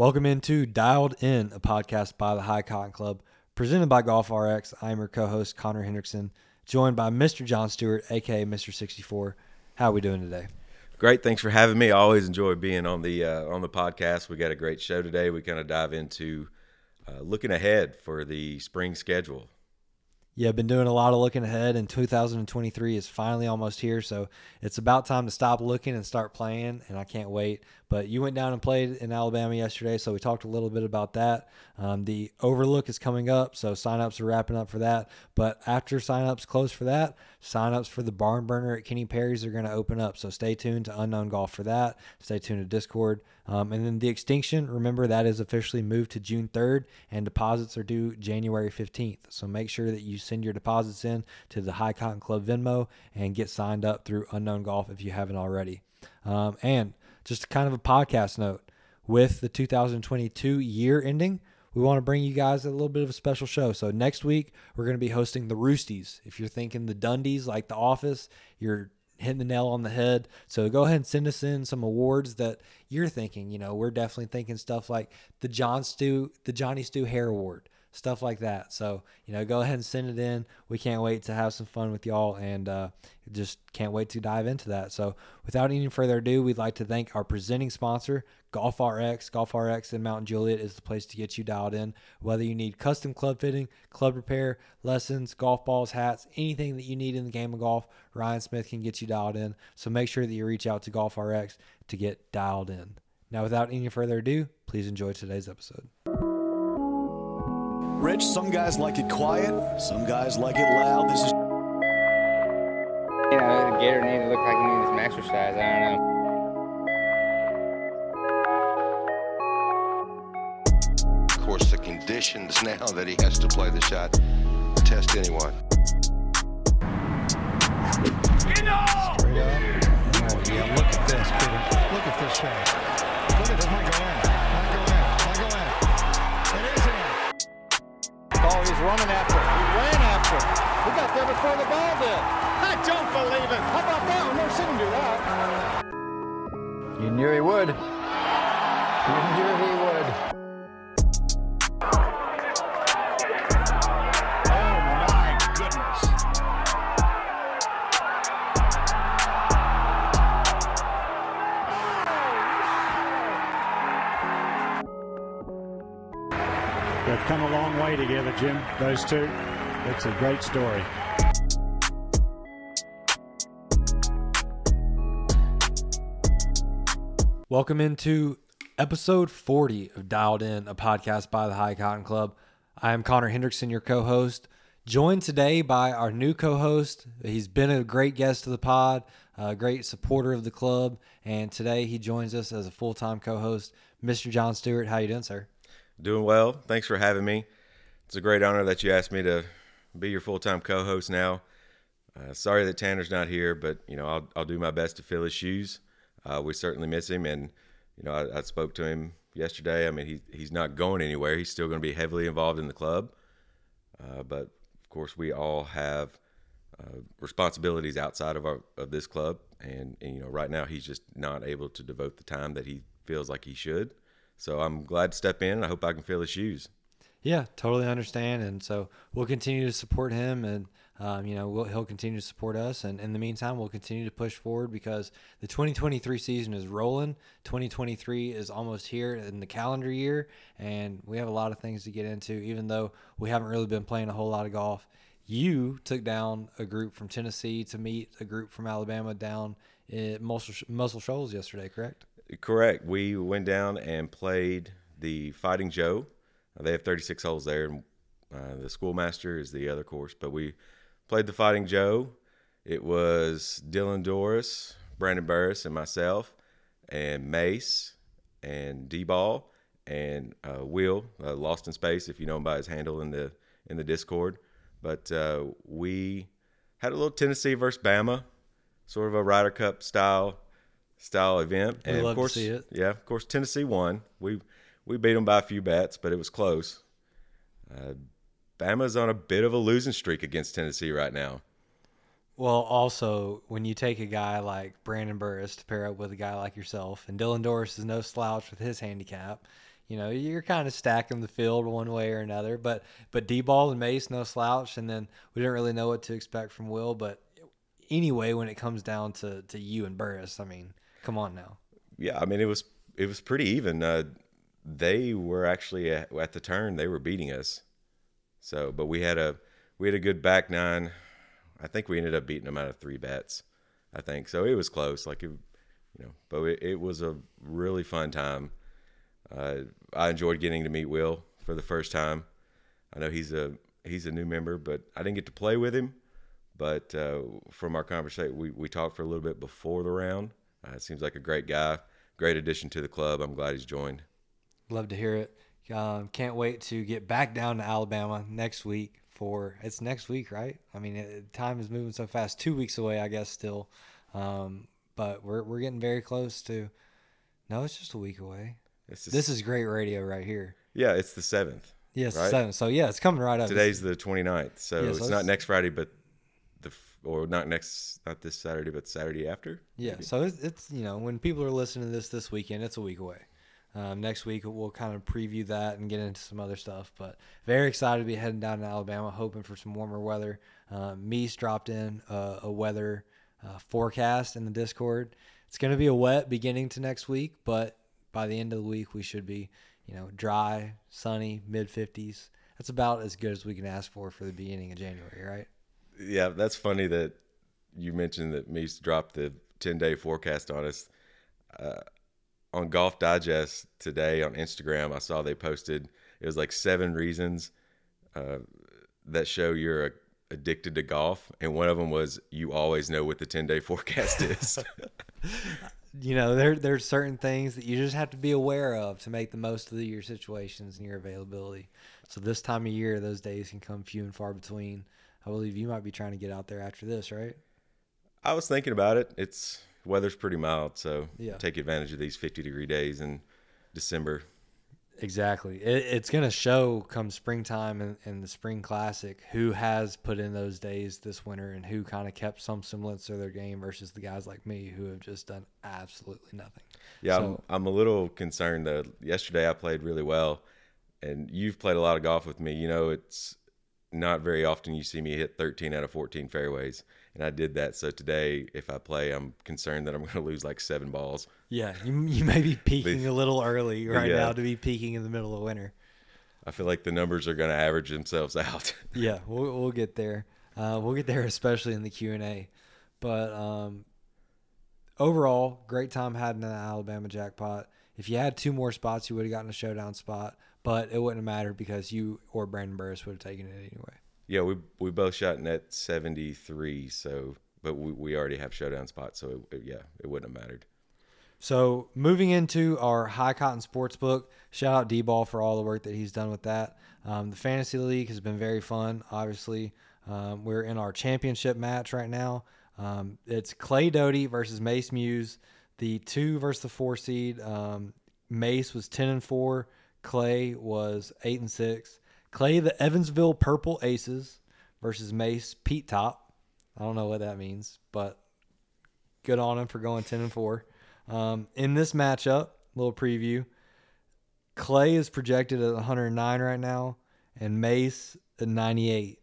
Welcome into Dialed In, a podcast by the High Cotton Club, presented by Golf RX. I'm your co-host Connor Hendrickson, joined by Mr. John Stewart, aka Mr. 64. How are we doing today? Great, thanks for having me. I always enjoy being on the uh, on the podcast. We got a great show today. We kind of dive into uh, looking ahead for the spring schedule. Yeah, I've been doing a lot of looking ahead, and 2023 is finally almost here. So it's about time to stop looking and start playing, and I can't wait. But you went down and played in Alabama yesterday, so we talked a little bit about that. Um, the Overlook is coming up, so signups are wrapping up for that. But after signups close for that, signups for the Barn Burner at Kenny Perry's are going to open up. So stay tuned to Unknown Golf for that. Stay tuned to Discord. Um, and then the extinction, remember that is officially moved to June 3rd, and deposits are due January 15th. So make sure that you send your deposits in to the High Cotton Club Venmo and get signed up through Unknown Golf if you haven't already. Um, and just kind of a podcast note with the 2022 year ending, we want to bring you guys a little bit of a special show. So next week we're going to be hosting the Roosties. If you're thinking the Dundies like The Office, you're hitting the nail on the head. So go ahead and send us in some awards that you're thinking. You know, we're definitely thinking stuff like the John Stew, the Johnny Stew Hair Award, stuff like that. So you know, go ahead and send it in. We can't wait to have some fun with y'all, and uh, just can't wait to dive into that. So without any further ado, we'd like to thank our presenting sponsor, Golf RX. Golf RX in Mount Juliet is the place to get you dialed in. Whether you need custom club fitting, club repair, lessons, golf balls, hats, anything that you need in the game of golf, Ryan Smith can get you dialed in. So make sure that you reach out to Golf RX to get dialed in. Now, without any further ado, please enjoy today's episode. Rich, some guys like it quiet, some guys like it loud. This is You know, the Gator needed to look like he needed some exercise. I don't know. Of course, the conditions now that he has to play the shot test anyone. Straight up. Oh, Yeah, look at this, Peter. Look at this shot. Oh, he's running after. He ran after it. He got there before the ball did. I don't believe it. How about that? Never seen him do that. You knew he would. You knew he would. Come a long way together, Jim. Those two. It's a great story. Welcome into episode 40 of Dialed In, a podcast by the High Cotton Club. I am Connor Hendrickson, your co host, joined today by our new co host. He's been a great guest to the pod, a great supporter of the club, and today he joins us as a full time co host, Mr. John Stewart. How you doing, sir? Doing well. Thanks for having me. It's a great honor that you asked me to be your full time co host now. Uh, sorry that Tanner's not here, but you know I'll I'll do my best to fill his shoes. Uh, we certainly miss him, and you know I, I spoke to him yesterday. I mean he he's not going anywhere. He's still going to be heavily involved in the club, uh, but of course we all have uh, responsibilities outside of our of this club, and, and you know right now he's just not able to devote the time that he feels like he should. So I'm glad to step in. and I hope I can fill his shoes. Yeah, totally understand. And so we'll continue to support him and, um, you know, we'll, he'll continue to support us. And in the meantime, we'll continue to push forward because the 2023 season is rolling. 2023 is almost here in the calendar year. And we have a lot of things to get into, even though we haven't really been playing a whole lot of golf. You took down a group from Tennessee to meet a group from Alabama down at Muscle, Muscle Shoals yesterday, correct? Correct. We went down and played the Fighting Joe. They have 36 holes there, and uh, the Schoolmaster is the other course. But we played the Fighting Joe. It was Dylan Doris, Brandon Burris, and myself, and Mace, and D-Ball, and uh, Will, uh, Lost in Space, if you know him by his handle in the in the Discord. But uh, we had a little Tennessee versus Bama, sort of a Ryder Cup style style event. We and of to course, see it. yeah, of course, Tennessee won. We we beat them by a few bats, but it was close. Uh, Bama's on a bit of a losing streak against Tennessee right now. Well, also when you take a guy like Brandon Burris to pair up with a guy like yourself, and Dylan Doris is no slouch with his handicap, You know, you're kind of stacking the field one way or another. But but D ball and Mace, no slouch. And then we didn't really know what to expect from Will. But anyway, when it comes down to to you and Burris, I mean, come on now. Yeah, I mean it was it was pretty even. Uh, they were actually at, at the turn they were beating us. So, but we had a we had a good back nine. I think we ended up beating them out of three bets. I think so. It was close, like it, you know, but it, it was a really fun time. Uh, I enjoyed getting to meet Will for the first time. I know he's a he's a new member, but I didn't get to play with him. But uh, from our conversation, we, we talked for a little bit before the round. Uh, it seems like a great guy, great addition to the club. I'm glad he's joined. Love to hear it. Um, can't wait to get back down to Alabama next week for it's next week, right? I mean, it, time is moving so fast. Two weeks away, I guess, still. Um, but we're we're getting very close to. No, it's just a week away. This This is great radio right here. yeah, it's the seventh. Yes, Right? seven. So yeah, it's coming right up. Today's the 29th, so Yeah, so it's not next Friday, but the or not next, not this Saturday, but Saturday after. Yeah, so it's, it's you know when people are listening to this this weekend, it's a week away. Um, next week we'll kind of preview that and get into some other stuff. But very excited to be heading down to Alabama, hoping for some warmer weather. Um, Meese dropped in uh, a weather uh, forecast in the Discord. It's going to be a wet beginning to next week, but by the end of the week we should be you know dry, sunny, mid fifties. That's about as good as we can ask for for the beginning of January, right? Yeah, that's funny that you mentioned that Meese dropped the 10 day forecast on us. Uh, on Golf Digest today on Instagram, I saw they posted it was like seven reasons uh, that show you're a, addicted to golf, and one of them was you always know what the 10 day forecast is. you know there there's certain things that you just have to be aware of to make the most of the, your situations and your availability. So this time of year, those days can come few and far between. I believe you might be trying to get out there after this, right? I was thinking about it. It's weather's pretty mild, so Yeah. take advantage of these 50 degree days in December. Exactly. It, it's going to show come springtime and, and the spring classic who has put in those days this winter and who kind of kept some semblance of their game versus the guys like me who have just done absolutely nothing. Yeah, So- I'm, I'm a little concerned though. Yesterday I played really well, and you've played a lot of golf with me. You know, it's not very often you see me hit 13 out of 14 fairways, and I did that. So today, if I play, I'm concerned that I'm going to lose like seven balls. Yeah, you, you may be peaking a little early right Yeah. now to be peaking in the middle of winter. I feel like the numbers are going to average themselves out. Yeah, we'll, we'll get there. Uh, we'll get there, especially in the Q and A. But um, overall, great time had in the Alabama jackpot. If you had two more spots, you would have gotten a showdown spot, but it wouldn't have mattered because you or Brandon Burris would have taken it anyway. Yeah, we we both shot net 73, so but we, we already have showdown spots, so it, it- yeah, it wouldn't have mattered. So moving into our high cotton sports book, shout out D Ball for all the work that he's done with that. Um, the fantasy league has been very fun. Obviously, um, we're in our championship match right now. Um, it's Clay Doty versus Mace Muse, the two versus the four seed. Um, Mace was ten and four. Clay was eight and six. Clay the Evansville Purple Aces versus Mace Pete Top. I don't know what that means, but good on him for going 10 and 4. Um, in this matchup, little preview, Clay is projected at 109 right now, and Mace at 98.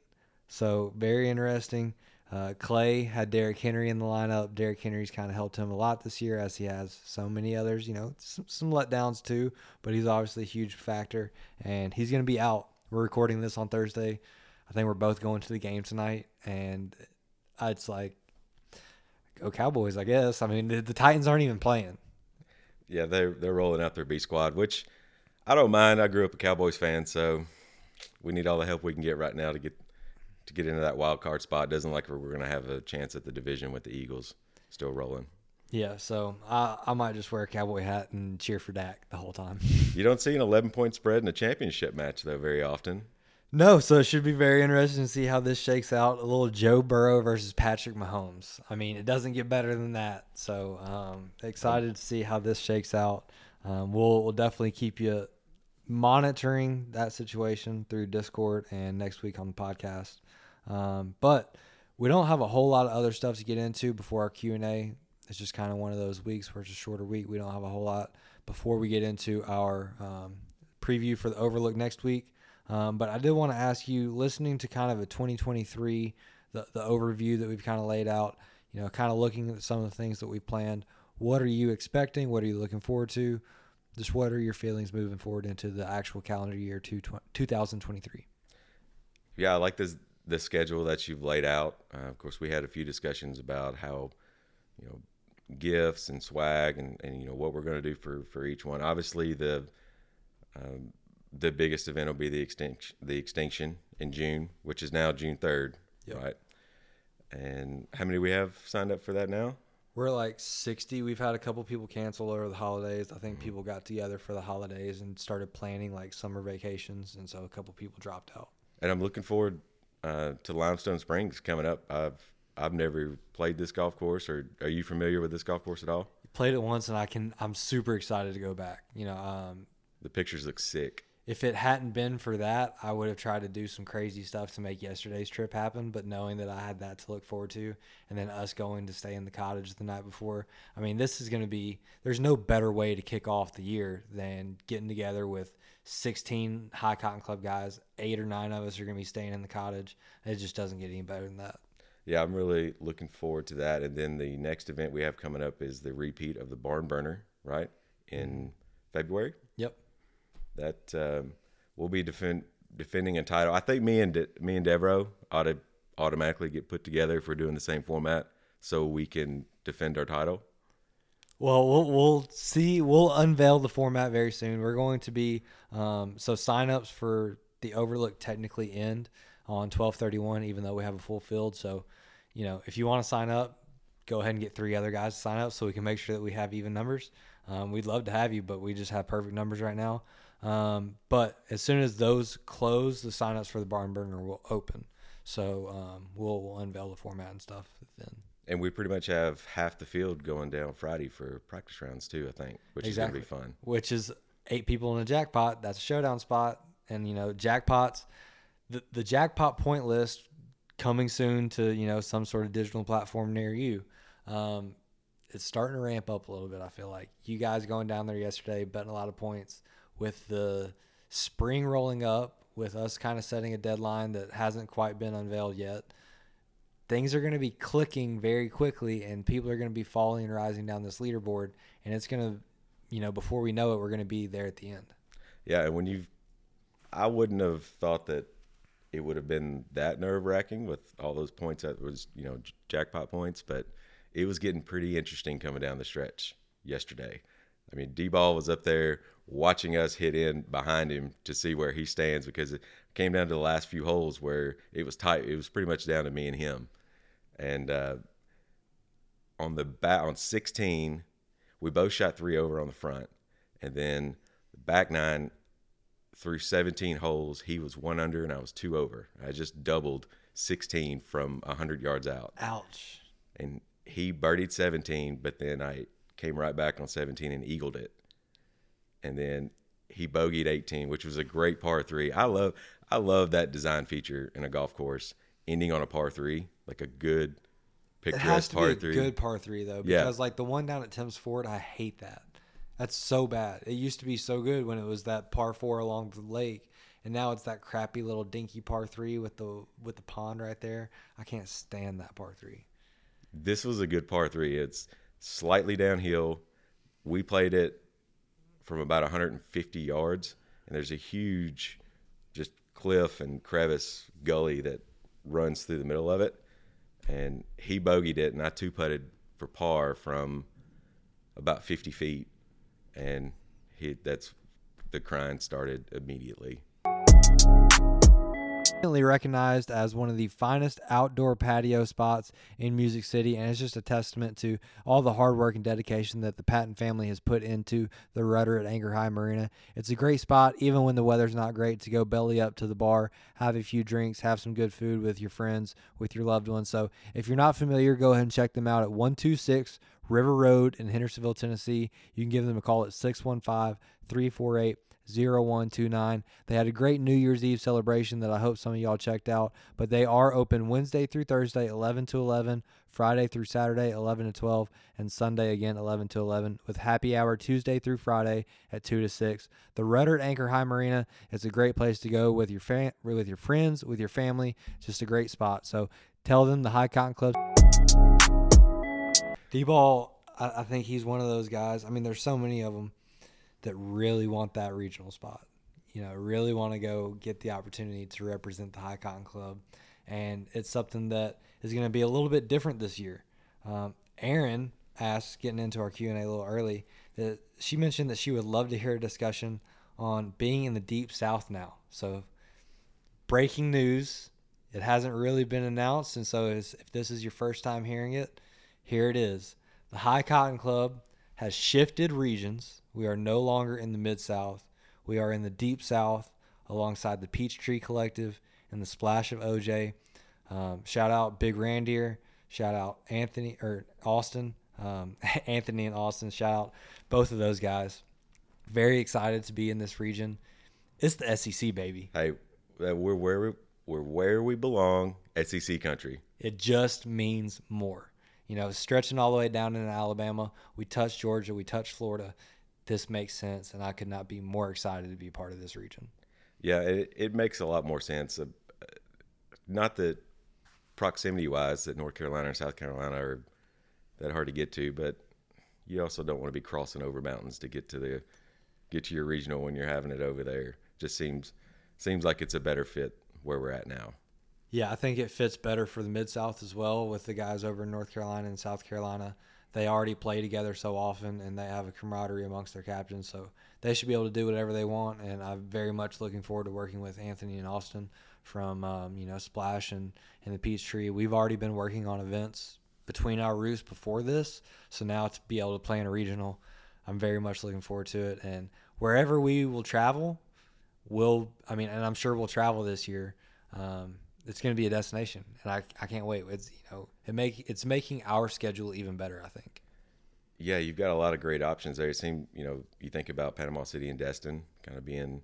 So very interesting. Uh, Clay had Derrick Henry in the lineup. Derrick Henry's kind of helped him a lot this year, as he has so many others. You know, some, some letdowns too, but he's obviously a huge factor, and he's going to be out. We're recording this on Thursday. I think we're both going to the game tonight, and it's like go Cowboys, I guess. I mean, the, the Titans aren't even playing. Yeah, they're they're rolling out their B squad, which I don't mind. I grew up a Cowboys fan, so we need all the help we can get right now to get to get into that wild card spot. Doesn't like we're going to have a chance at the division with the Eagles still rolling. Yeah, so I, I might just wear a cowboy hat and cheer for Dak the whole time. You don't see an 11 point spread in a championship match though very often. no, so it should be very interesting to see how this shakes out. A little Joe Burrow versus Patrick Mahomes. I mean, it doesn't get better than that. So um, excited to see how this shakes out. Um, we'll we'll definitely keep you monitoring that situation through Discord and next week on the podcast. Um, but we don't have a whole lot of other stuff to get into before our Q and A. It's just kind of one of those weeks where it's a shorter week. We don't have a whole lot before we get into our um, preview for the Overlook next week. Um, but I did want to ask you, listening to kind of a 2023, the, the overview that we've kind of laid out, you know, kind of looking at some of the things that we've planned. What are you expecting? What are you looking forward to? Just what are your feelings moving forward into the actual calendar year two, 2023? Yeah, I like this the schedule that you've laid out. Uh, of course, we had a few discussions about how, you know, gifts and swag and, and you know what we're going to do for for each one. Obviously, the um, the biggest event will be the extinction the extinction in June, which is now June third, yep. right? And how many we have signed up for that now? We're like 60. We've had a couple people cancel over the holidays. I think mm-hmm. people got together for the holidays and started planning like summer vacations, and so a couple people dropped out. And I'm looking forward uh, to Limestone Springs coming up. I've I've never played this golf course, or are you familiar with this golf course at all? Played it once, and I can. I'm super excited to go back. You know, um, the pictures look sick if it hadn't been for that, I would have tried to do some crazy stuff to make yesterday's trip happen. But knowing that I had that to look forward to, and then us going to stay in the cottage the night before, I mean, this is going to be. There's no better way to kick off the year than getting together with 16 High Cotton Club guys. Eight or nine of us are going to be staying in the cottage. It just doesn't get any better than that. Yeah, I'm really looking forward to that. And then the next event we have coming up is the repeat of the Barn Burner, right in February. Yep that um, we'll be defend, defending a title. I think me and De- me and Devereaux ought to automatically get put together if we're doing the same format, so we can defend our title. Well, we'll we'll see. We'll unveil the format very soon. We're going to be um, so signups for the Overlook technically end on twelve thirty one, even though we have a full field. So, you know, if you want to sign up, go ahead and get three other guys to sign up so we can make sure that we have even numbers. Um, we'd love to have you, but we just have perfect numbers right now. Um, but as soon as those close, the signups for the barn burner will open. So um, we'll, we'll unveil the format and stuff then. And we pretty much have half the field going down Friday for practice rounds too. I think, which exactly. is gonna be fun. Which is eight people in a jackpot. That's a showdown spot, and you know jackpots. The the jackpot point list coming soon to you know some sort of digital platform near you. Um, it's starting to ramp up a little bit. I feel like you guys going down there yesterday, betting a lot of points with the spring rolling up, with us kind of setting a deadline that hasn't quite been unveiled yet, things are going to be clicking very quickly and people are going to be falling and rising down this leaderboard. And it's going to, you know, before we know it, we're going to be there at the end. Yeah. And when you, I wouldn't have thought that it would have been that nerve wracking with all those points that was, you know, jackpot points, but it was getting pretty interesting coming down the stretch yesterday. I mean, D ball was up there watching us hit in behind him to see where he stands because it came down to the last few holes where it was tight. It was pretty much down to me and him. And uh, on the bat on 16, we both shot three over on the front, and then the back nine through 17 holes, he was one under and I was two over. I just doubled 16 from 100 yards out. Ouch. And he birdied 17, but then I came right back on 17 and eagled it and then he bogeyed 18, which was a great par three. I love I love that design feature in a golf course, ending on a par three, like a good picturesque it has to par be a three. Good par three though, because yeah. like the one down at Tim's Ford, I hate that. That's so bad. It used to be so good when it was that par four along the lake, and now it's that crappy little dinky par three with the with the pond right there. I can't stand that par three. This was a good par three. It's slightly downhill. We played it from about 150 yards, and there's a huge, just cliff and crevice gully that runs through the middle of it. And he bogeyed it, and I two putted for par from about 50 feet, and he that's the crying started immediately recognized as one of the finest outdoor patio spots in Music City, and it's just a testament to all the hard work and dedication that the Patton family has put into the rudder at Anchor High Marina. It's a great spot, even when the weather's not great, to go belly up to the bar, have a few drinks, have some good food with your friends, with your loved ones. So if you're not familiar, go ahead and check them out at 126 River Road in Hendersonville, Tennessee. You can give them a call at 615 348 0129. They had a great New Year's Eve celebration that I hope some of y'all checked out. But they are open Wednesday through Thursday, 11 to 11, Friday through Saturday, 11 to 12, and Sunday again, 11 to 11, with happy hour Tuesday through Friday at 2 to 6. The Rudder at Anchor High Marina is a great place to go with your fam- with your friends, with your family. Just a great spot. So tell them the High Cotton Club. D-ball, I, I think he's one of those guys. I mean, there's so many of them that really want that regional spot. You know, really want to go get the opportunity to represent the High Cotton Club, and it's something that is going to be a little bit different this year. Um, Aaron asked, getting into our Q and A little early, that she mentioned that she would love to hear a discussion on being in the deep South now. So, breaking news. It hasn't really been announced, and so if this is your first time hearing it, here it is. The High Cotton Club has shifted regions. We are no longer in the Mid South. We are in the Deep South alongside the Peachtree Collective and the Splash of OJ. Um, shout out Big Randier. Shout out Anthony or Austin. Um, Anthony and Austin. Shout out both of those guys. Very excited to be in this region. It's the SEC, baby. Hey, we're where we, we're where we belong, SEC country. It just means more. You know, stretching all the way down into Alabama, we touched Georgia, we touched Florida. This makes sense, and I could not be more excited to be part of this region. Yeah, it, it makes a lot more sense. Uh, not that proximity wise that North Carolina and South Carolina are that hard to get to, but you also don't want to be crossing over mountains to get to the get to your regional when you're having it over there. Just seems seems like it's a better fit where we're at now. Yeah, I think it fits better for the Mid South as well with the guys over in North Carolina and South Carolina. They already play together so often and they have a camaraderie amongst their captains, so they should be able to do whatever they want. And I'm very much looking forward to working with Anthony and Austin from um, you know Splash and, and the Peach Tree. We've already been working on events between our roosts before this, so now to be able to play in a regional, I'm very much looking forward to it. And wherever we will travel, we'll I mean, and I'm sure we'll travel this year. Um, it's going to be a destination, and I, I can't wait. It's you know it make it's making our schedule even better. I think. Yeah, you've got a lot of great options there. It seems you know you think about Panama City and Destin kind of being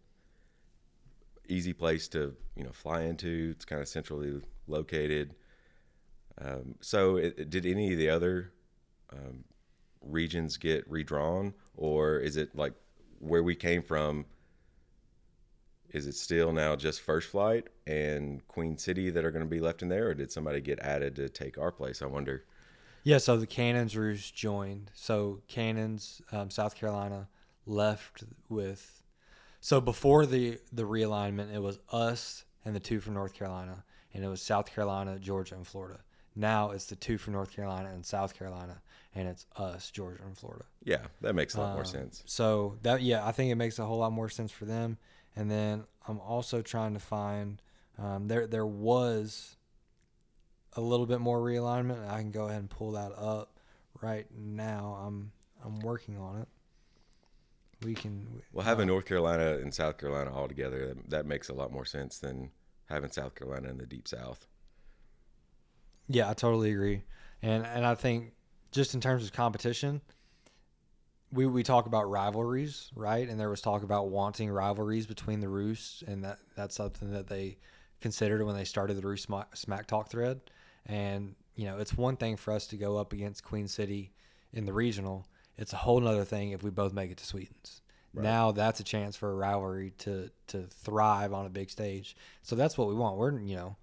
easy place to you know fly into. It's kind of centrally located. Um, so, it, did any of the other um, regions get redrawn, or is it like where we came from? Is it still now just First Flight and Queen City that are going to be left in there, or did somebody get added to take our place? I wonder. Yeah, so the Cannons Roost joined. So Cannons, um, South Carolina, left with. So before the the realignment, it was us and the two from North Carolina, and it was South Carolina, Georgia, and Florida. Now it's the two from North Carolina and South Carolina, and it's us, Georgia, and Florida. Yeah, that makes a lot more Um, sense. So that yeah, I think it makes a whole lot more sense for them. And then I'm also trying to find um, there there was a little bit more realignment. I can go ahead and pull that up right now. I'm I'm working on it. We can we Well, having North Carolina and South Carolina all together, that, that makes a lot more sense than having South Carolina in the deep South. Yeah, I totally agree. And and I think just in terms of competition, we we talk about rivalries, right? And there was talk about wanting rivalries between the Roosts, and that that's something that they considered when they started the Roost Smack, Smack Talk thread. And you know, it's one thing for us to go up against Queen City in the regional. It's a whole nother thing if we both make it to Sweetens. Now that's a chance for a rivalry to to thrive on a big stage. So that's what we want. We're you know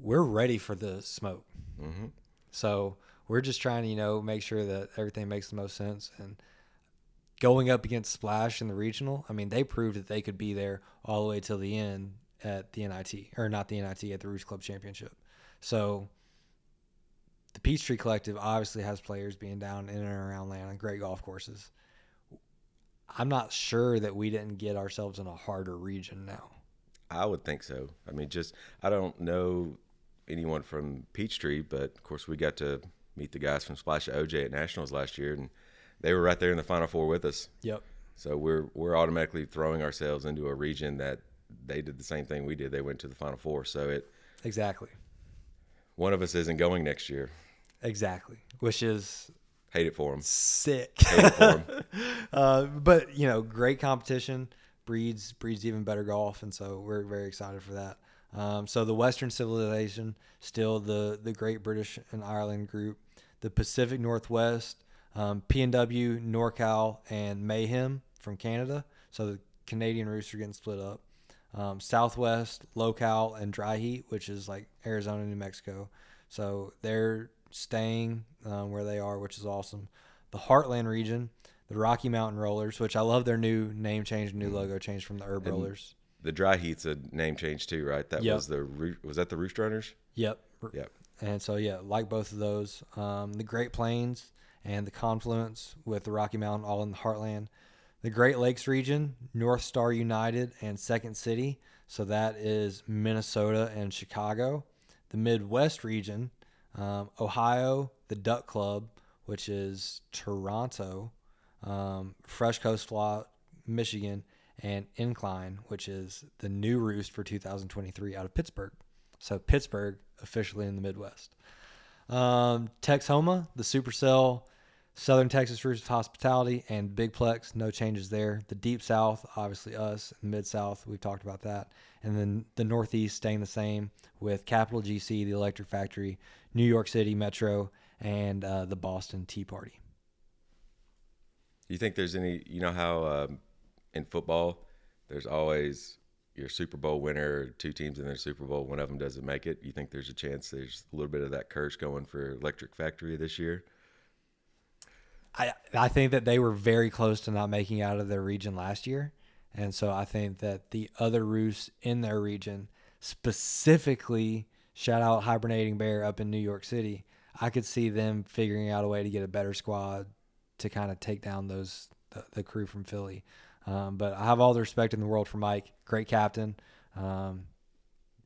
we're ready for the smoke. Mm-hmm. So we're just trying to, you know, make sure that everything makes the most sense. And going up against Splash in the regional, I mean, they proved that they could be there all the way till the end at the NIT, or not the NIT, at the Roost Club Championship. So the Peachtree Collective obviously has players being down in and around Atlanta, great golf courses. I'm not sure that we didn't get ourselves in a harder region now. I would think so. I mean, just I don't know anyone from Peachtree, but of course we got to meet the guys from Splash OJ at Nationals last year, and they were right there in the Final Four with us. Yep. So we're we're automatically throwing ourselves into a region that they did the same thing we did. They went to the Final Four. So it Exactly. one of us isn't going next year. Exactly. Which is Hate it for them. sick. Hate it for 'em. uh, but you know, great competition. breeds breeds even better golf, and so we're very excited for that. Um, so the Western Civilization, still the the Great British and Ireland group, the Pacific Northwest, um, PNW, NorCal, and Mayhem from Canada. So the Canadian roosts are getting split up. Um, Southwest, LoCal, and Dry Heat, which is like Arizona, New Mexico. So they're staying um, where they are, which is awesome. The Heartland region, the Rocky Mountain Rollers, which I love their new name change, new logo change from the Herb And Rollers. The dry heat's a name change too, right? That Yep. was the was that the Roost Runners? Yep. Yep. And so yeah, like both of those, um, the Great Plains and the confluence with the Rocky Mountain, all in the Heartland. The Great Lakes region, North Star United and Second City. So that is Minnesota and Chicago. The Midwest region, um, Ohio, the Duck Club, which is Toronto, um, Fresh Coast Float, Michigan, and Incline, which is the new roost for 2023 out of Pittsburgh. So Pittsburgh officially in the Midwest. Um, the Supercell, Southern Texas Roost Hospitality, and Big Plex, no changes there. The Deep South, obviously us. Mid South, we've talked about that. And then the Northeast staying the same with Capital GC, the Electric Factory, New York City Metro, and uh, the Boston Tea Party. You think there's any? You know how um, in football, there's always your Super Bowl winner, two teams in their Super Bowl. One of them doesn't make it. You think there's a chance there's a little bit of that curse going for Electric Factory this year? I I think that they were very close to not making out of their region last year, and so I think that the other roosts in their region, specifically shout out hibernating bear up in New York City, I could see them figuring out a way to get a better squad to kind of take down those the, the crew from Philly. Um, but I have all the respect in the world for Mike, great captain. Um,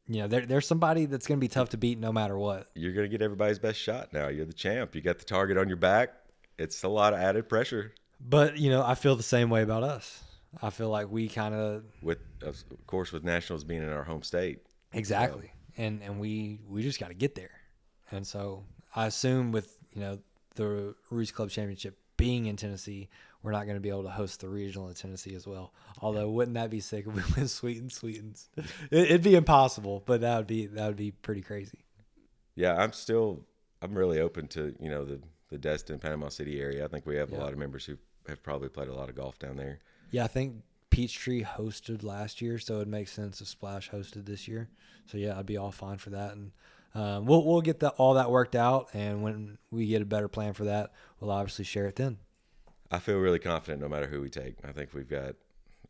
you know, there, there's somebody that's going to be tough to beat no matter what. You're gonna get everybody's best shot now. You're the champ. You got the target on your back. It's a lot of added pressure. But you know, I feel the same way about us. I feel like we kind of With of course, with Nationals being in our home state. Exactly. And and we we just got to get there. And so I assume with, you know, the Roost Club Championship being in Tennessee, we're not going to be able to host the regional in Tennessee as well. Although wouldn't that be sick if we went Sweeten Sweetens? It'd be impossible, but that would be that would be pretty crazy. Yeah, I'm still I'm really open to you know the the Destin Panama City area. I think we have Yeah. a lot of members who have probably played a lot of golf down there. Yeah, I think Peachtree hosted last year, so it makes sense if Splash hosted this year. So yeah, I'd be all fine for that, and um, we'll we'll get that all that worked out. And when we get a better plan for that, we'll obviously share it then. I feel really confident no matter who we take. I think we've got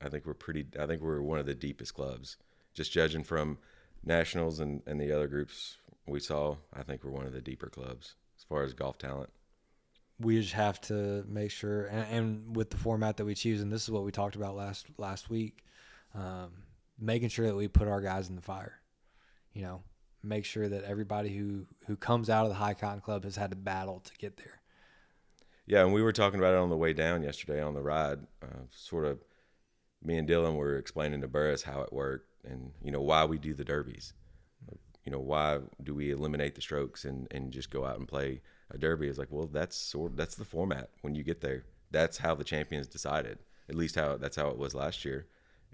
I think we're pretty I think we're one of the deepest clubs. Just judging from nationals and, and the other groups we saw, I think we're one of the deeper clubs as far as golf talent. We just have to make sure and, and with the format that we choose and this is what we talked about last last week um, making sure that we put our guys in the fire you know make sure that everybody who who comes out of the high cotton club has had to battle to get there Yeah, and we were talking about it on the way down yesterday on the ride. Uh, sort of, me and Dylan were explaining to Burris how it worked and you know why we do the derbies. You know why do we eliminate the strokes and, and just go out and play a derby? is like well that's sort that's the format when you get there. That's how the champions decided. At least how that's how it was last year.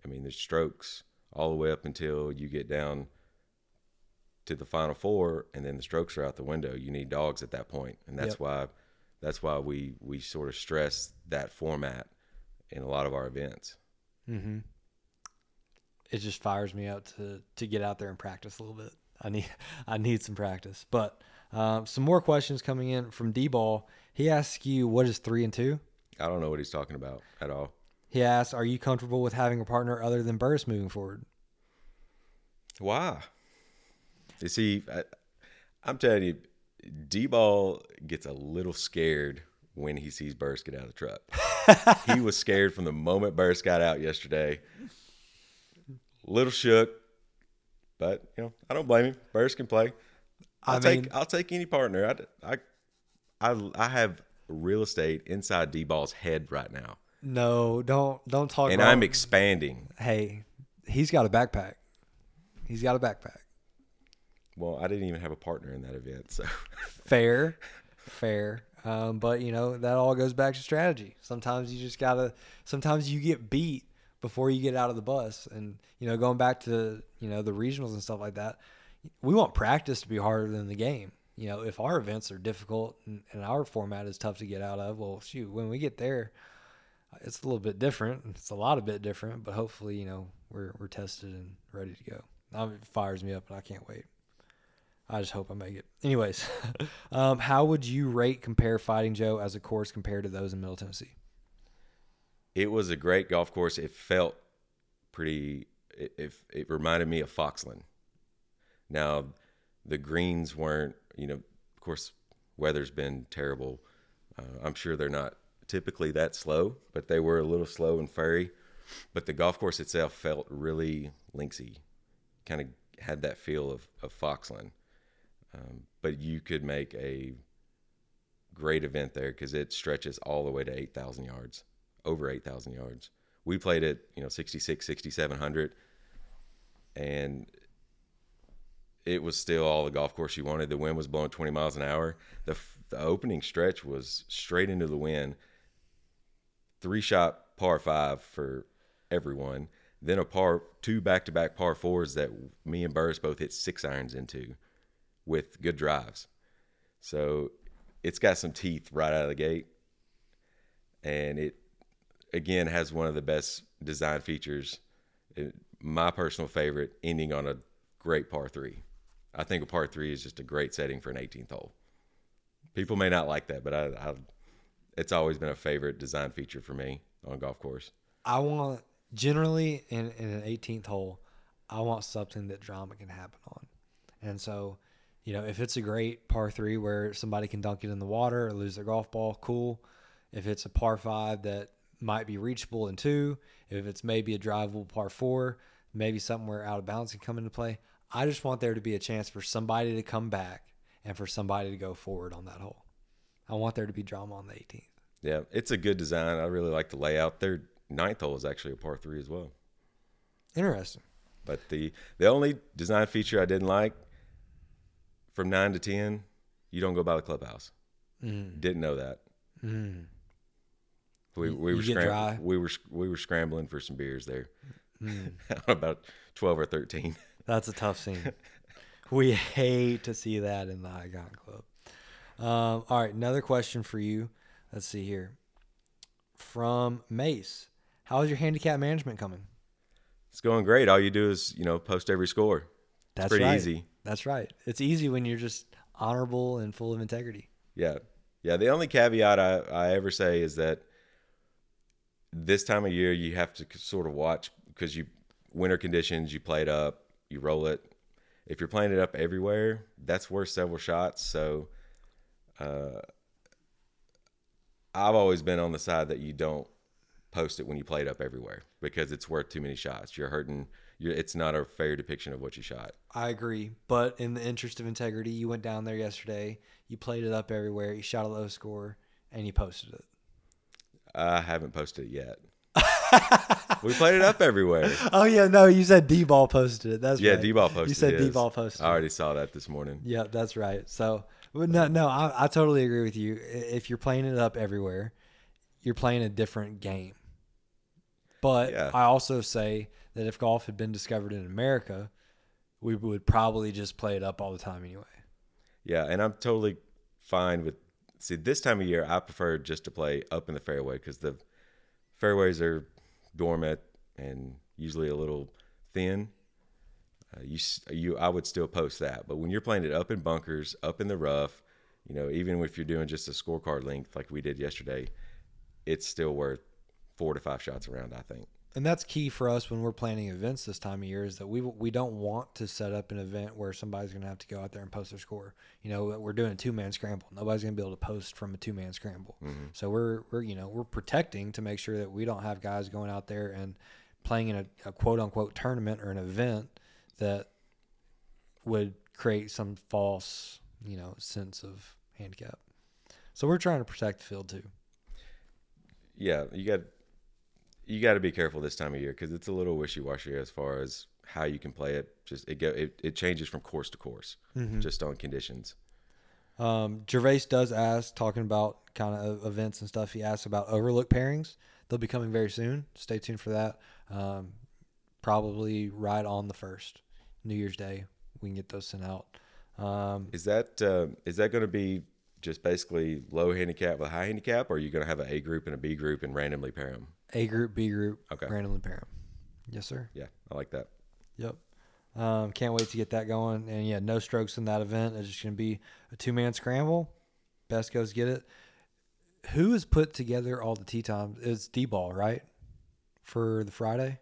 I mean, there's strokes all the way up until you get down to the final four, and then the strokes are out the window. You need dogs at that point, and that's Yep. why that's why we we sort of stress that format in a lot of our events. mm-hmm. it just fires me up to to get out there and practice a little bit i need i need some practice but um, some more questions coming in from d-ball he asks you what is three and two I don't know what he's talking about at all. He asks, "Are you comfortable with having a partner other than Burris moving forward?" Why? You see, I, I'm telling you, D ball gets a little scared when he sees Burris get out of the truck. he was scared from the moment Burris got out yesterday. Little shook, but you know I don't blame him. Burris can play. I'll I take I'll take any partner. I, I I I have real estate inside D ball's head right now, No, don't don't talk. and about, I'm expanding. hey, he's got a backpack. He's got a backpack. Well, I didn't even have a partner in that event, so Fair, fair. Um, but you know that all goes back to strategy. Sometimes you just gotta. Sometimes you get beat before you get out of the bus. And you know, going back to you know the regionals and stuff like that, we want practice to be harder than the game. You know, if our events are difficult and, and our format is tough to get out of, well, shoot, when we get there, it's a little bit different. It's a lot of bit different, but hopefully, you know, we're we're tested and ready to go. Um, it fires me up, and I can't wait. I just hope I make it. Anyways, um, how would you rate compare Fighting Joe as a course compared to those in Middle Tennessee? It was a great golf course. It felt pretty. It, it, it reminded me of Foxland. Now, the greens weren't. You know, of course, weather's been terrible. Uh, I'm sure they're not typically that slow, but they were a little slow and fairy. But the golf course itself felt really linksy, kind of had that feel of, of Foxland. Um, but you could make a great event there because it stretches all the way to 8,000 yards, over 8,000 yards. We played it, you know, 66, 6,700, and it was still all the golf course you wanted. The wind was blowing 20 miles an hour. The, the opening stretch was straight into the wind. Three shot par five for everyone. Then a par two back to back par fours that me and Burris both hit six irons into with good drives. So it's got some teeth right out of the gate. And it, again, has one of the best design features. It, my personal favorite, ending on a great par three. I think a par three is just a great setting for an 18th hole. People may not like that, but I, I it's always been a favorite design feature for me on golf course. I want generally in, in an 18th hole, I want something that drama can happen on. And so, you know, if it's a great par three where somebody can dunk it in the water or lose their golf ball, cool. If it's a par five that might be reachable in two, if it's maybe a drivable par four, maybe something where out of bounds can come into play. I just want there to be a chance for somebody to come back and for somebody to go forward on that hole. I want there to be drama on the 18th. Yeah, it's a good design. I really like the layout. Their ninth hole is actually a par three as well. Interesting. But the the only design feature I didn't like from nine to ten, you don't go by the clubhouse. Mm. Didn't know that. Mm. We we you were get scram- dry? we were we were scrambling for some beers there. Mm. About twelve or thirteen. That's a tough scene. we hate to see that in the High Cotton Club. Um, all right, another question for you. Let's see here. From Mace, how is your handicap management coming? It's going great. All you do is you know post every score. That's pretty right. easy. That's right. It's easy when you're just honorable and full of integrity. Yeah, yeah. The only caveat I, I ever say is that this time of year you have to sort of watch because you winter conditions. You play it up, you roll it. If you're playing it up everywhere, that's worth several shots. So, uh, I've always been on the side that you don't post it when you play it up everywhere because it's worth too many shots. You're hurting. You're, it's not a fair depiction of what you shot. I agree, but in the interest of integrity, you went down there yesterday. You played it up everywhere. You shot a low score, and you posted it. I haven't posted it yet. we played it up everywhere. Oh yeah, no, you said D ball posted it. That's Yeah, right. D-ball posted. You said. D ball posted. I already saw that this morning. Yeah, that's right. So, but no, no, I, I totally agree with you. If you're playing it up everywhere, you're playing a different game. But Yeah. I also say that if golf had been discovered in America, we would probably just play it up all the time anyway. Yeah, and I'm totally fine with. See, this time of year, I prefer just to play up in the fairway because the fairways are dormant and usually a little thin. Uh, you, you, I would still post that, but when you're playing it up in bunkers, up in the rough, you know, even if you're doing just a scorecard length like we did yesterday, it's still worth four to five shots around. I think. And that's key for us when we're planning events this time of year is that we we don't want to set up an event where somebody's going to have to go out there and post their score. You know, we're doing a two man scramble. Nobody's going to be able to post from a two man scramble. Mm-hmm. So we're we're you know we're protecting to make sure that we don't have guys going out there and playing in a, a quote unquote tournament or an event that would create some false you know sense of handicap. So we're trying to protect the field too. yeah, you got you got to be careful this time of year because it's a little wishy washy as far as how you can play it. Just it go it, it changes from course to course, just on conditions. Um, Gervais does ask, talking about kind of events and stuff. He asks about overlook pairings. They'll be coming very soon. Stay tuned for that. Um, probably right on the first New Year's Day, we can get those sent out. Um, Is that uh, is that going to be just basically low handicap with high handicap, or are you going to have an A group and a B group and randomly pair them? A group, B group, Okay. randomly pair 'em. Yes, sir. Yeah, I like that. Yep. Um, can't wait to get that going. And yeah, no strokes in that event. It's just going to be a two man scramble. Best goes get it. Who has put together all the tee times? It's D Ball, right? For the Friday?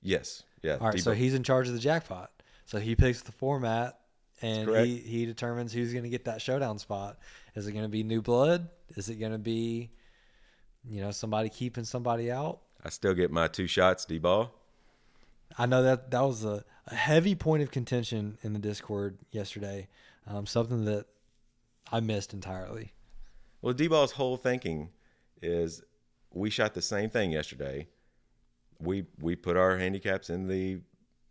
Yes, yeah. All right. So he's in charge of the jackpot. So he picks the format and he, he determines who's going to get that showdown spot. Is it going to be new blood? Is it going to be, you know, somebody keeping somebody out? I still get my two shots, D ball. I know that that was a, a heavy point of contention in the Discord yesterday. Um, something that I missed entirely. Well, D ball's whole thinking is we shot the same thing yesterday. We we put our handicaps in the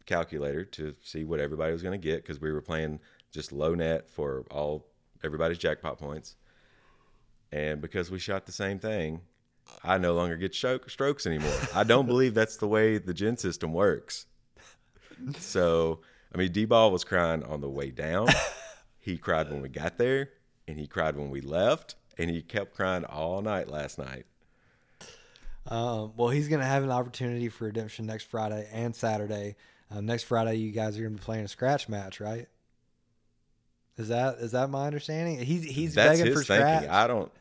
calculator to see what everybody was going to get because we were playing just low net for all everybody's jackpot points. And because we shot the same thing, I no longer get stroke, strokes anymore. I don't believe that's the way the GHIN system works. So, I mean, D ball was crying on the way down. He cried when we got there, and he cried when we left, and he kept crying all night last night. Um, well, he's going to have an opportunity for redemption next Friday and Saturday. Um, next Friday, you guys are going to be playing a scratch match, right? Is that is that my understanding? He's he's That's begging for scratch. thinking. I don't.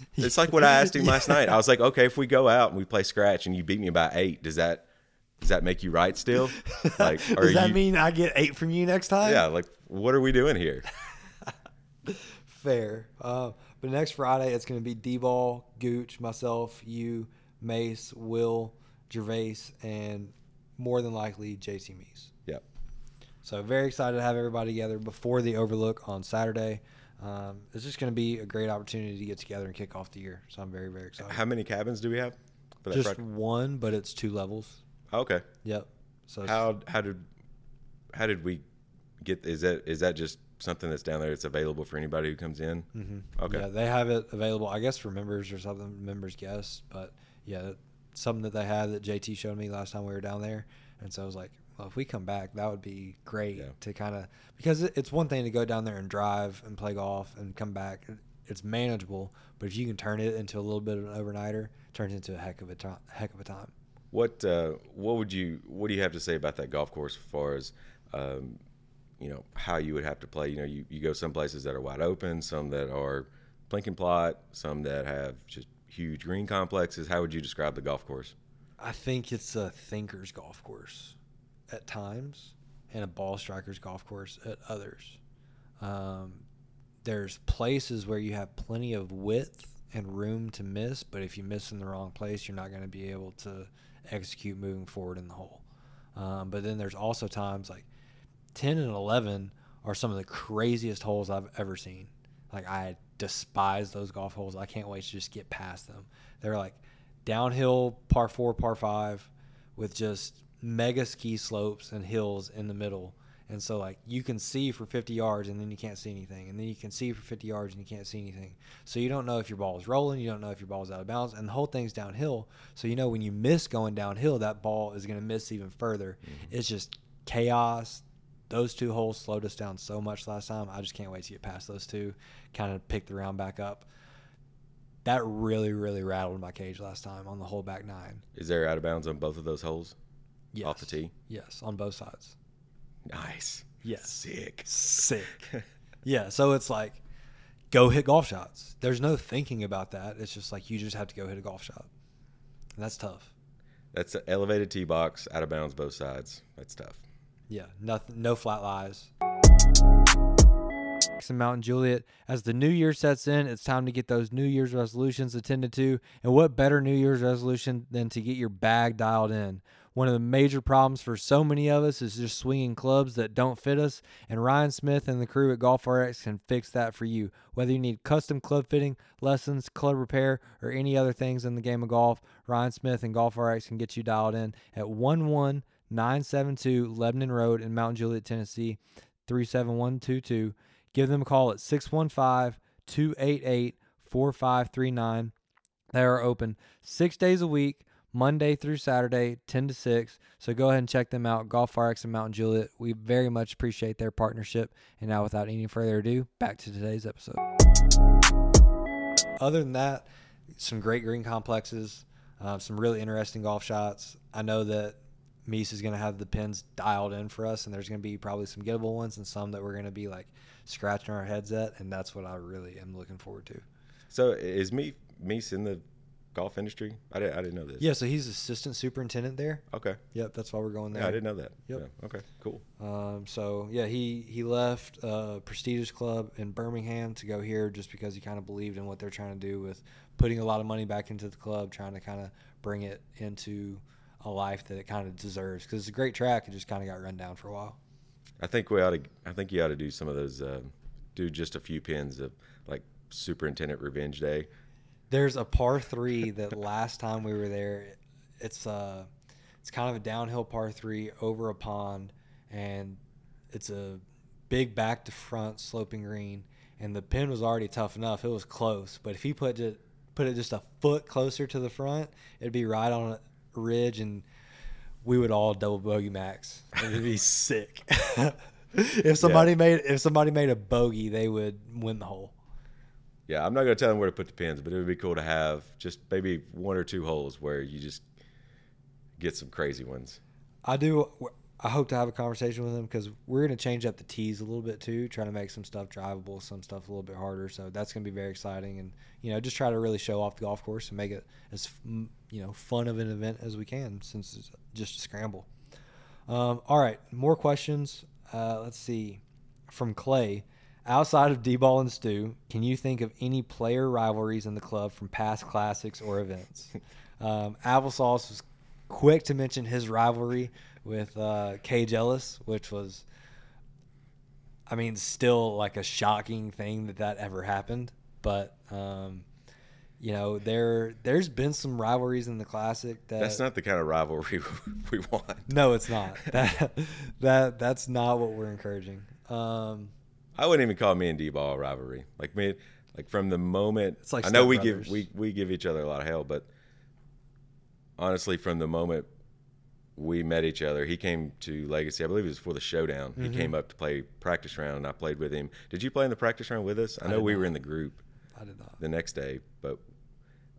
It's like what I asked him last night. I was like, okay, if we go out and we play scratch and you beat me by eight, does that does that make you right still? Like, Does that you, mean I get eight from you next time? Yeah, like what are we doing here? Fair. Uh, but next Friday, it's going to be D-Ball, Gooch, myself, you, Mace, Will, Gervais, and more than likely JC Meese. Yep. So very excited to have everybody together before the Overlook on Saturday. Um, it's just going to be a great opportunity to get together and kick off the year. So I'm very, very excited. How many cabins do we have for that just Friday? one, but it's two levels. Okay. Yep. So How how did how did we get? Is that is that just something that's down there? It's available for anybody who comes in. Mm-hmm. Okay. Yeah, they have it available, I guess, for members or something, members guests. But yeah, something that they had that JT showed me last time we were down there. And so I was like, well, if we come back, that would be great Yeah. to kind of, because it's one thing to go down there and drive and play golf and come back. It's manageable, but if you can turn it into a little bit of an overnighter, it turns into a heck of a time. Heck of a time. What uh, what would you what do you have to say about that golf course as far as um, you know how you would have to play? You know, you, you go some places that are wide open, some that are plink and plot, some that have just huge green complexes. How would you describe the golf course? I think it's a thinker's golf course at times and a ball striker's golf course at others. Um, there's places where you have plenty of width and room to miss, but if you miss in the wrong place, you're not going to be able to execute moving forward in the hole. Um, but then there's also times like 10 and 11 are some of the craziest holes I've ever seen. Like I despise those golf holes. I can't wait to just get past them. They're like downhill par four, par five, with just mega ski slopes and hills in the middle. And so like you can see for 50 yards and then you can't see anything, and then you can see for 50 yards and you can't see anything. So you don't know if your ball is rolling, you don't know if your ball is out of bounds, and the whole thing's downhill. So you know when you miss going downhill, that ball is going to miss even further. Mm-hmm. It's just chaos. Those two holes slowed us down so much last time. I just can't wait to get past those two, kind of pick the round back up. That really, really rattled my cage last time on the whole back nine. Is there out of bounds on both of those holes? Yes. Off the tee? Yes, on both sides. Nice. Yes. Sick. Sick. yeah, so it's like go hit golf shots. There's no thinking about that. It's just like you just have to go hit a golf shot. And that's tough. That's an elevated tee box, out of bounds both sides. That's tough. Yeah, nothing no flat lies. And Mount Juliet. As the new year sets in, it's time to get those New Year's resolutions attended to. And what better New Year's resolution than to get your bag dialed in? One of the major problems for so many of us is just swinging clubs that don't fit us, and Ryan Smith and the crew at Golf RX can fix that for you. Whether you need custom club fitting, lessons, club repair, or any other things in the game of golf, Ryan Smith and Golf RX can get you dialed in at 11972 Lebanon Road in Mount Juliet, Tennessee, 37122. Give them a call at 615 288 4539. They are open six days a week, Monday through Saturday, 10 to 6. So go ahead and check them out, Golf RX and Mount Juliet. We very much appreciate their partnership. And now, without any further ado, back to today's episode. Other than that, some great green complexes, uh, some really interesting golf shots. I know that Meese is going to have the pins dialed in for us, and there's going to be probably some gettable ones and some that we're going to be like scratching our heads at, and that's what I really am looking forward to. So is me Meese in the golf industry? I didn't I didn't know this. Yeah, so he's assistant superintendent there. Okay. Yep, that's why we're going there. Yeah, I didn't know that. Yep. Yeah, Okay. Cool. Um, so yeah, he he left a prestigious club in Birmingham to go here just because he kind of believed in what they're trying to do with putting a lot of money back into the club, trying to kind of bring it into a life that it kind of deserves because it's a great track. It just kind of got run down for a while. I think we ought to. I think you ought to do some of those. Uh, do just a few pins of like Superintendent Revenge Day. There's a par three that last time we were there, it's uh it's kind of a downhill par three over a pond, and it's a big back to front sloping green, and the pin was already tough enough. It was close, but if he put it put it just a foot closer to the front, it'd be right on a ridge, and we would all double bogey max. It'd be sick. if somebody made if somebody made a bogey, they would win the hole. Yeah, I'm not to tell them where to put the pins, but it would be cool to have just maybe one or two holes where you just get some crazy ones. I do. I hope to have a conversation with them because we're to change up the tees a little bit too, trying to make some stuff drivable, some stuff a little bit harder. So that's to be very exciting, and you know, just try to really show off the golf course and make it as you know fun of an event as we can, since it's just a scramble. Um, all right, more questions. Uh, let's see, from Clay. Outside of D-ball and Stu, can you think of any player rivalries in the club from past classics or events? um, Applesauce was quick to mention his rivalry with uh, Cage Ellis, which was, I mean, still like a shocking thing that that ever happened. But um, you know, there there's been some rivalries in the classic that That's not the kind of rivalry we want. no, it's not. That that that's not what we're encouraging. Um, I wouldn't even call me and D-ball a rivalry. Like me, like from the moment It's like I know we give we we give each other a lot of hell, but honestly, from the moment we met each other, he came to Legacy. I believe it was for the showdown. Mm-hmm. He came up to play practice round, and I played with him. Did you play in the practice round with us? I know did we were in the group I did not. the next day, but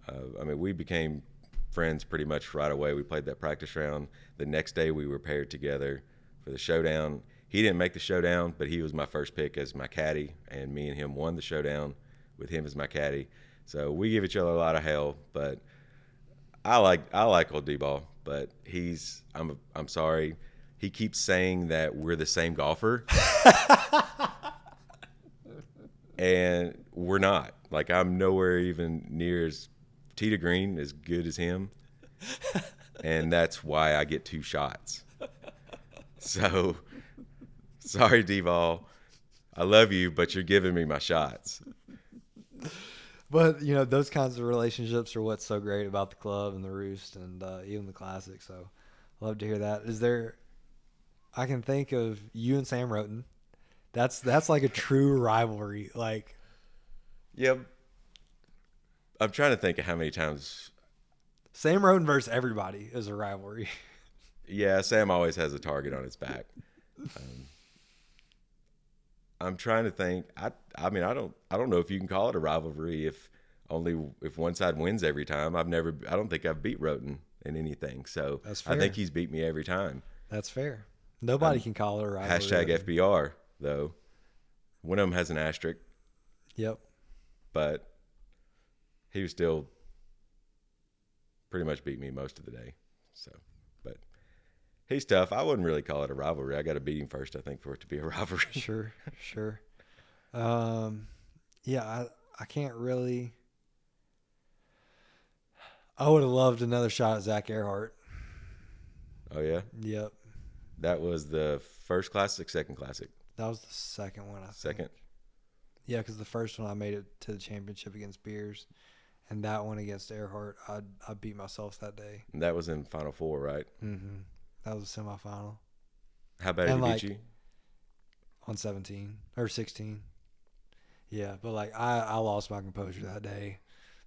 uh, I mean, we became friends pretty much right away. We played that practice round. The next day, we were paired together for the showdown. He didn't make the showdown, but he was my first pick as my caddy, and me and him won the showdown with him as my caddy. So we give each other a lot of hell, but I like I like old D-ball, but he's I'm I'm sorry. He keeps saying that we're the same golfer. and we're not. Like I'm nowhere even near as tee to green as good as him, and that's why I get two shots. So, sorry, D-Ball. I love you, but you're giving me my shots. But you know, those kinds of relationships are what's so great about the club and the roost and uh, even the classic. So, love to hear that. Is there? I can think of you and Sam Roten. That's that's like a true rivalry. Like Yep. I'm trying to think of how many times. Sam Roten versus everybody is a rivalry. Yeah, Sam always has a target on his back. Um, I'm trying to think. I I mean, I don't I don't know if you can call it a rivalry if only if one side wins every time. I've never. I don't think I've beat Roten in anything. So That's fair. I think he's beat me every time. That's fair. Nobody um, can call it a rivalry. Hashtag FBR though. One of them has an asterisk, Yep. but he was still pretty much beat me most of the day. So, he's tough. I wouldn't really call it a rivalry. I got to beat him first, I think, for it to be a rivalry. Sure, sure. Um, yeah, I I can't really. I would have loved another shot at Zach Earhart. Oh yeah, Yep, that was the first classic, second classic, that was the second one. I think. second. Yeah, because the first one I made it to the championship against Beers, and that one against Earhart, I I beat myself that day. And that was in Final Four, right? Mm-hmm. That was a semifinal How bad And, did he like, beat you? on seventeen or sixteen. Yeah, but like I I lost my composure that day.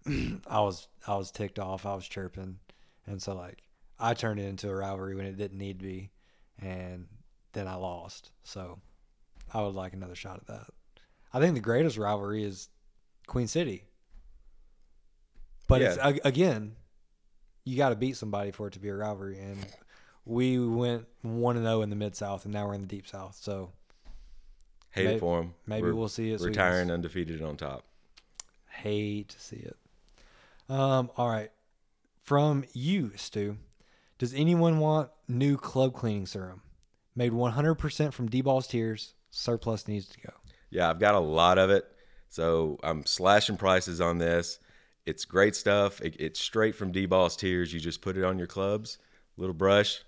I was I was ticked off. I was chirping, and so like I turned it into a rivalry when it didn't need to be, and then I lost. So I would like another shot at that. I think the greatest rivalry is Queen City, but it's Yeah. a- again, you got to beat somebody for it to be a rivalry, and we went one and zero in the mid South, and now we're in the deep South. So Hate Maybe- it for them. maybe we'll see it. Retiring undefeated on top. hate to see it. Um, all right. From you, Stu, does anyone want new club cleaning serum? Made 100% from D-Ball's tears. Surplus needs to go. Yeah, I've got a lot of it. So I'm slashing prices on this. It's great stuff. It, it's straight from D-Ball's Tears. You just put it on your clubs, little brush,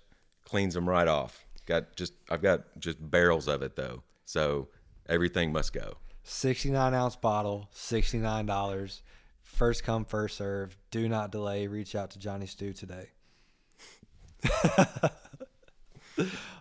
cleans them right off. Got just I've got just barrels of it though. So everything must go. 69 ounce bottle, $69. First come, first serve. Do not delay. Reach out to Johnny Stew today.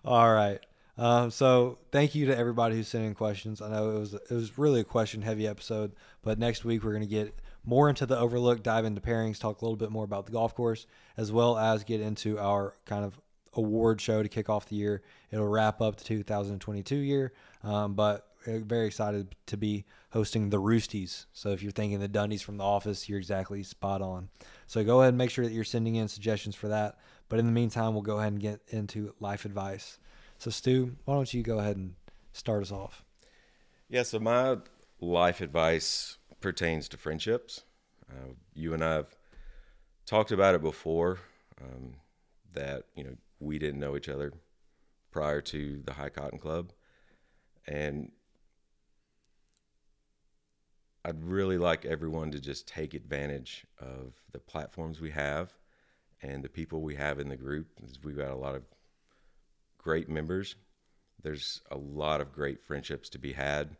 All right. Um, so thank you to everybody who sent in questions. I know it was it was really a question heavy episode, but next week we're to get more into the overlook, dive into pairings, talk a little bit more about the golf course, as well as get into our kind of award show to kick off the year. It'll wrap up the 2022 year, um, but uh, very excited to be hosting the Roosties. So if you're thinking the Dundies from The Office, you're exactly spot on. So go ahead and make sure that you're sending in suggestions for that. But in the meantime, we'll go ahead and get into life advice. So Stu, why don't you go ahead and start us off? Yeah, so my life advice pertains to friendships. Uh, you and I have talked about it before um, that, you know, we didn't know each other prior to the High Cotton Club. And I'd really like everyone to just take advantage of the platforms we have and the people we have in the group. We've got a lot of great members. There's a lot of great friendships to be had.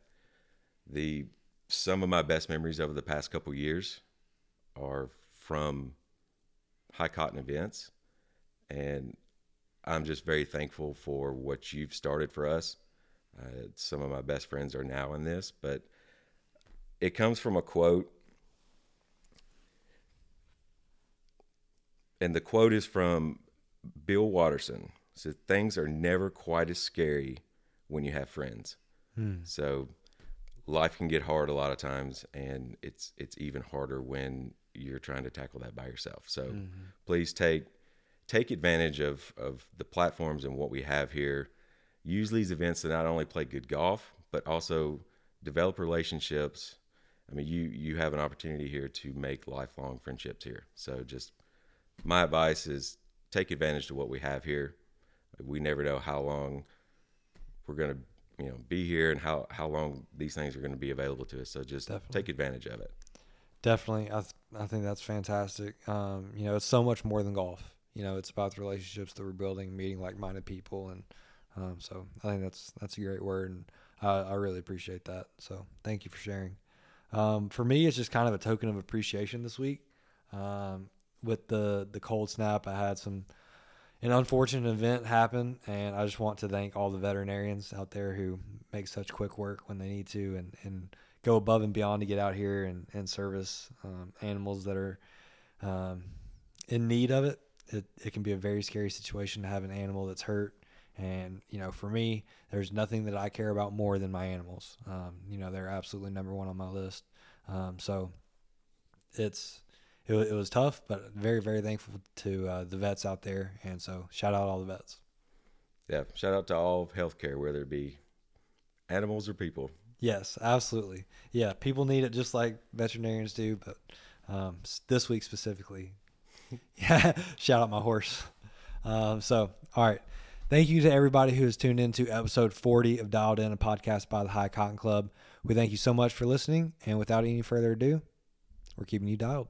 The some of my best memories over the past couple years are from high cotton events, and I'm just very thankful for what you've started for us. Uh, some of my best friends are now in this, but it comes from a quote, and the quote is from Bill Watterson. It said, "Things are never quite as scary when you have friends." So life can get hard a lot of times, and it's it's even harder when you're trying to tackle that by yourself. So please take take advantage of of the platforms and what we have here. Use these events to not only play good golf, but also develop relationships. I mean, you you have an opportunity here to make lifelong friendships here. So just my advice is take advantage of what we have here. We never know how long we're going to you know be here and how how long these things are going to be available to us. So just Definitely. take advantage of it. Definitely, I th- I think that's fantastic. Um, you know, it's so much more than golf. You know, it's about the relationships that we're building, meeting like-minded people, and um, so I think that's that's a great word, and I, really appreciate that. So thank you for sharing. Um, for me, it's just kind of a token of appreciation this week. Um, with the the cold snap, I had some an unfortunate event happen, and I just want to thank all the veterinarians out there who make such quick work when they need to, and and go above and beyond to get out here and, and service um, animals that are um, in need of it. It. It can be a very scary situation to have an animal that's hurt. And, you know, for me, there's nothing that I care about more than my animals. Um, you know, they're absolutely number one on my list. Um, so it's, it, it was tough, but very, very thankful to uh, the vets out there. And so shout out all the vets. Yeah, shout out to all of healthcare, whether it be animals or people. Yes, absolutely. Yeah, people need it just like veterinarians do, but um, this week specifically, yeah, shout out my horse. Um, so, all right. Thank you to everybody who has tuned in to episode 40 of Dialed In, a podcast by the High Cotton Club. We thank you so much for listening. And without any further ado, we're keeping you dialed.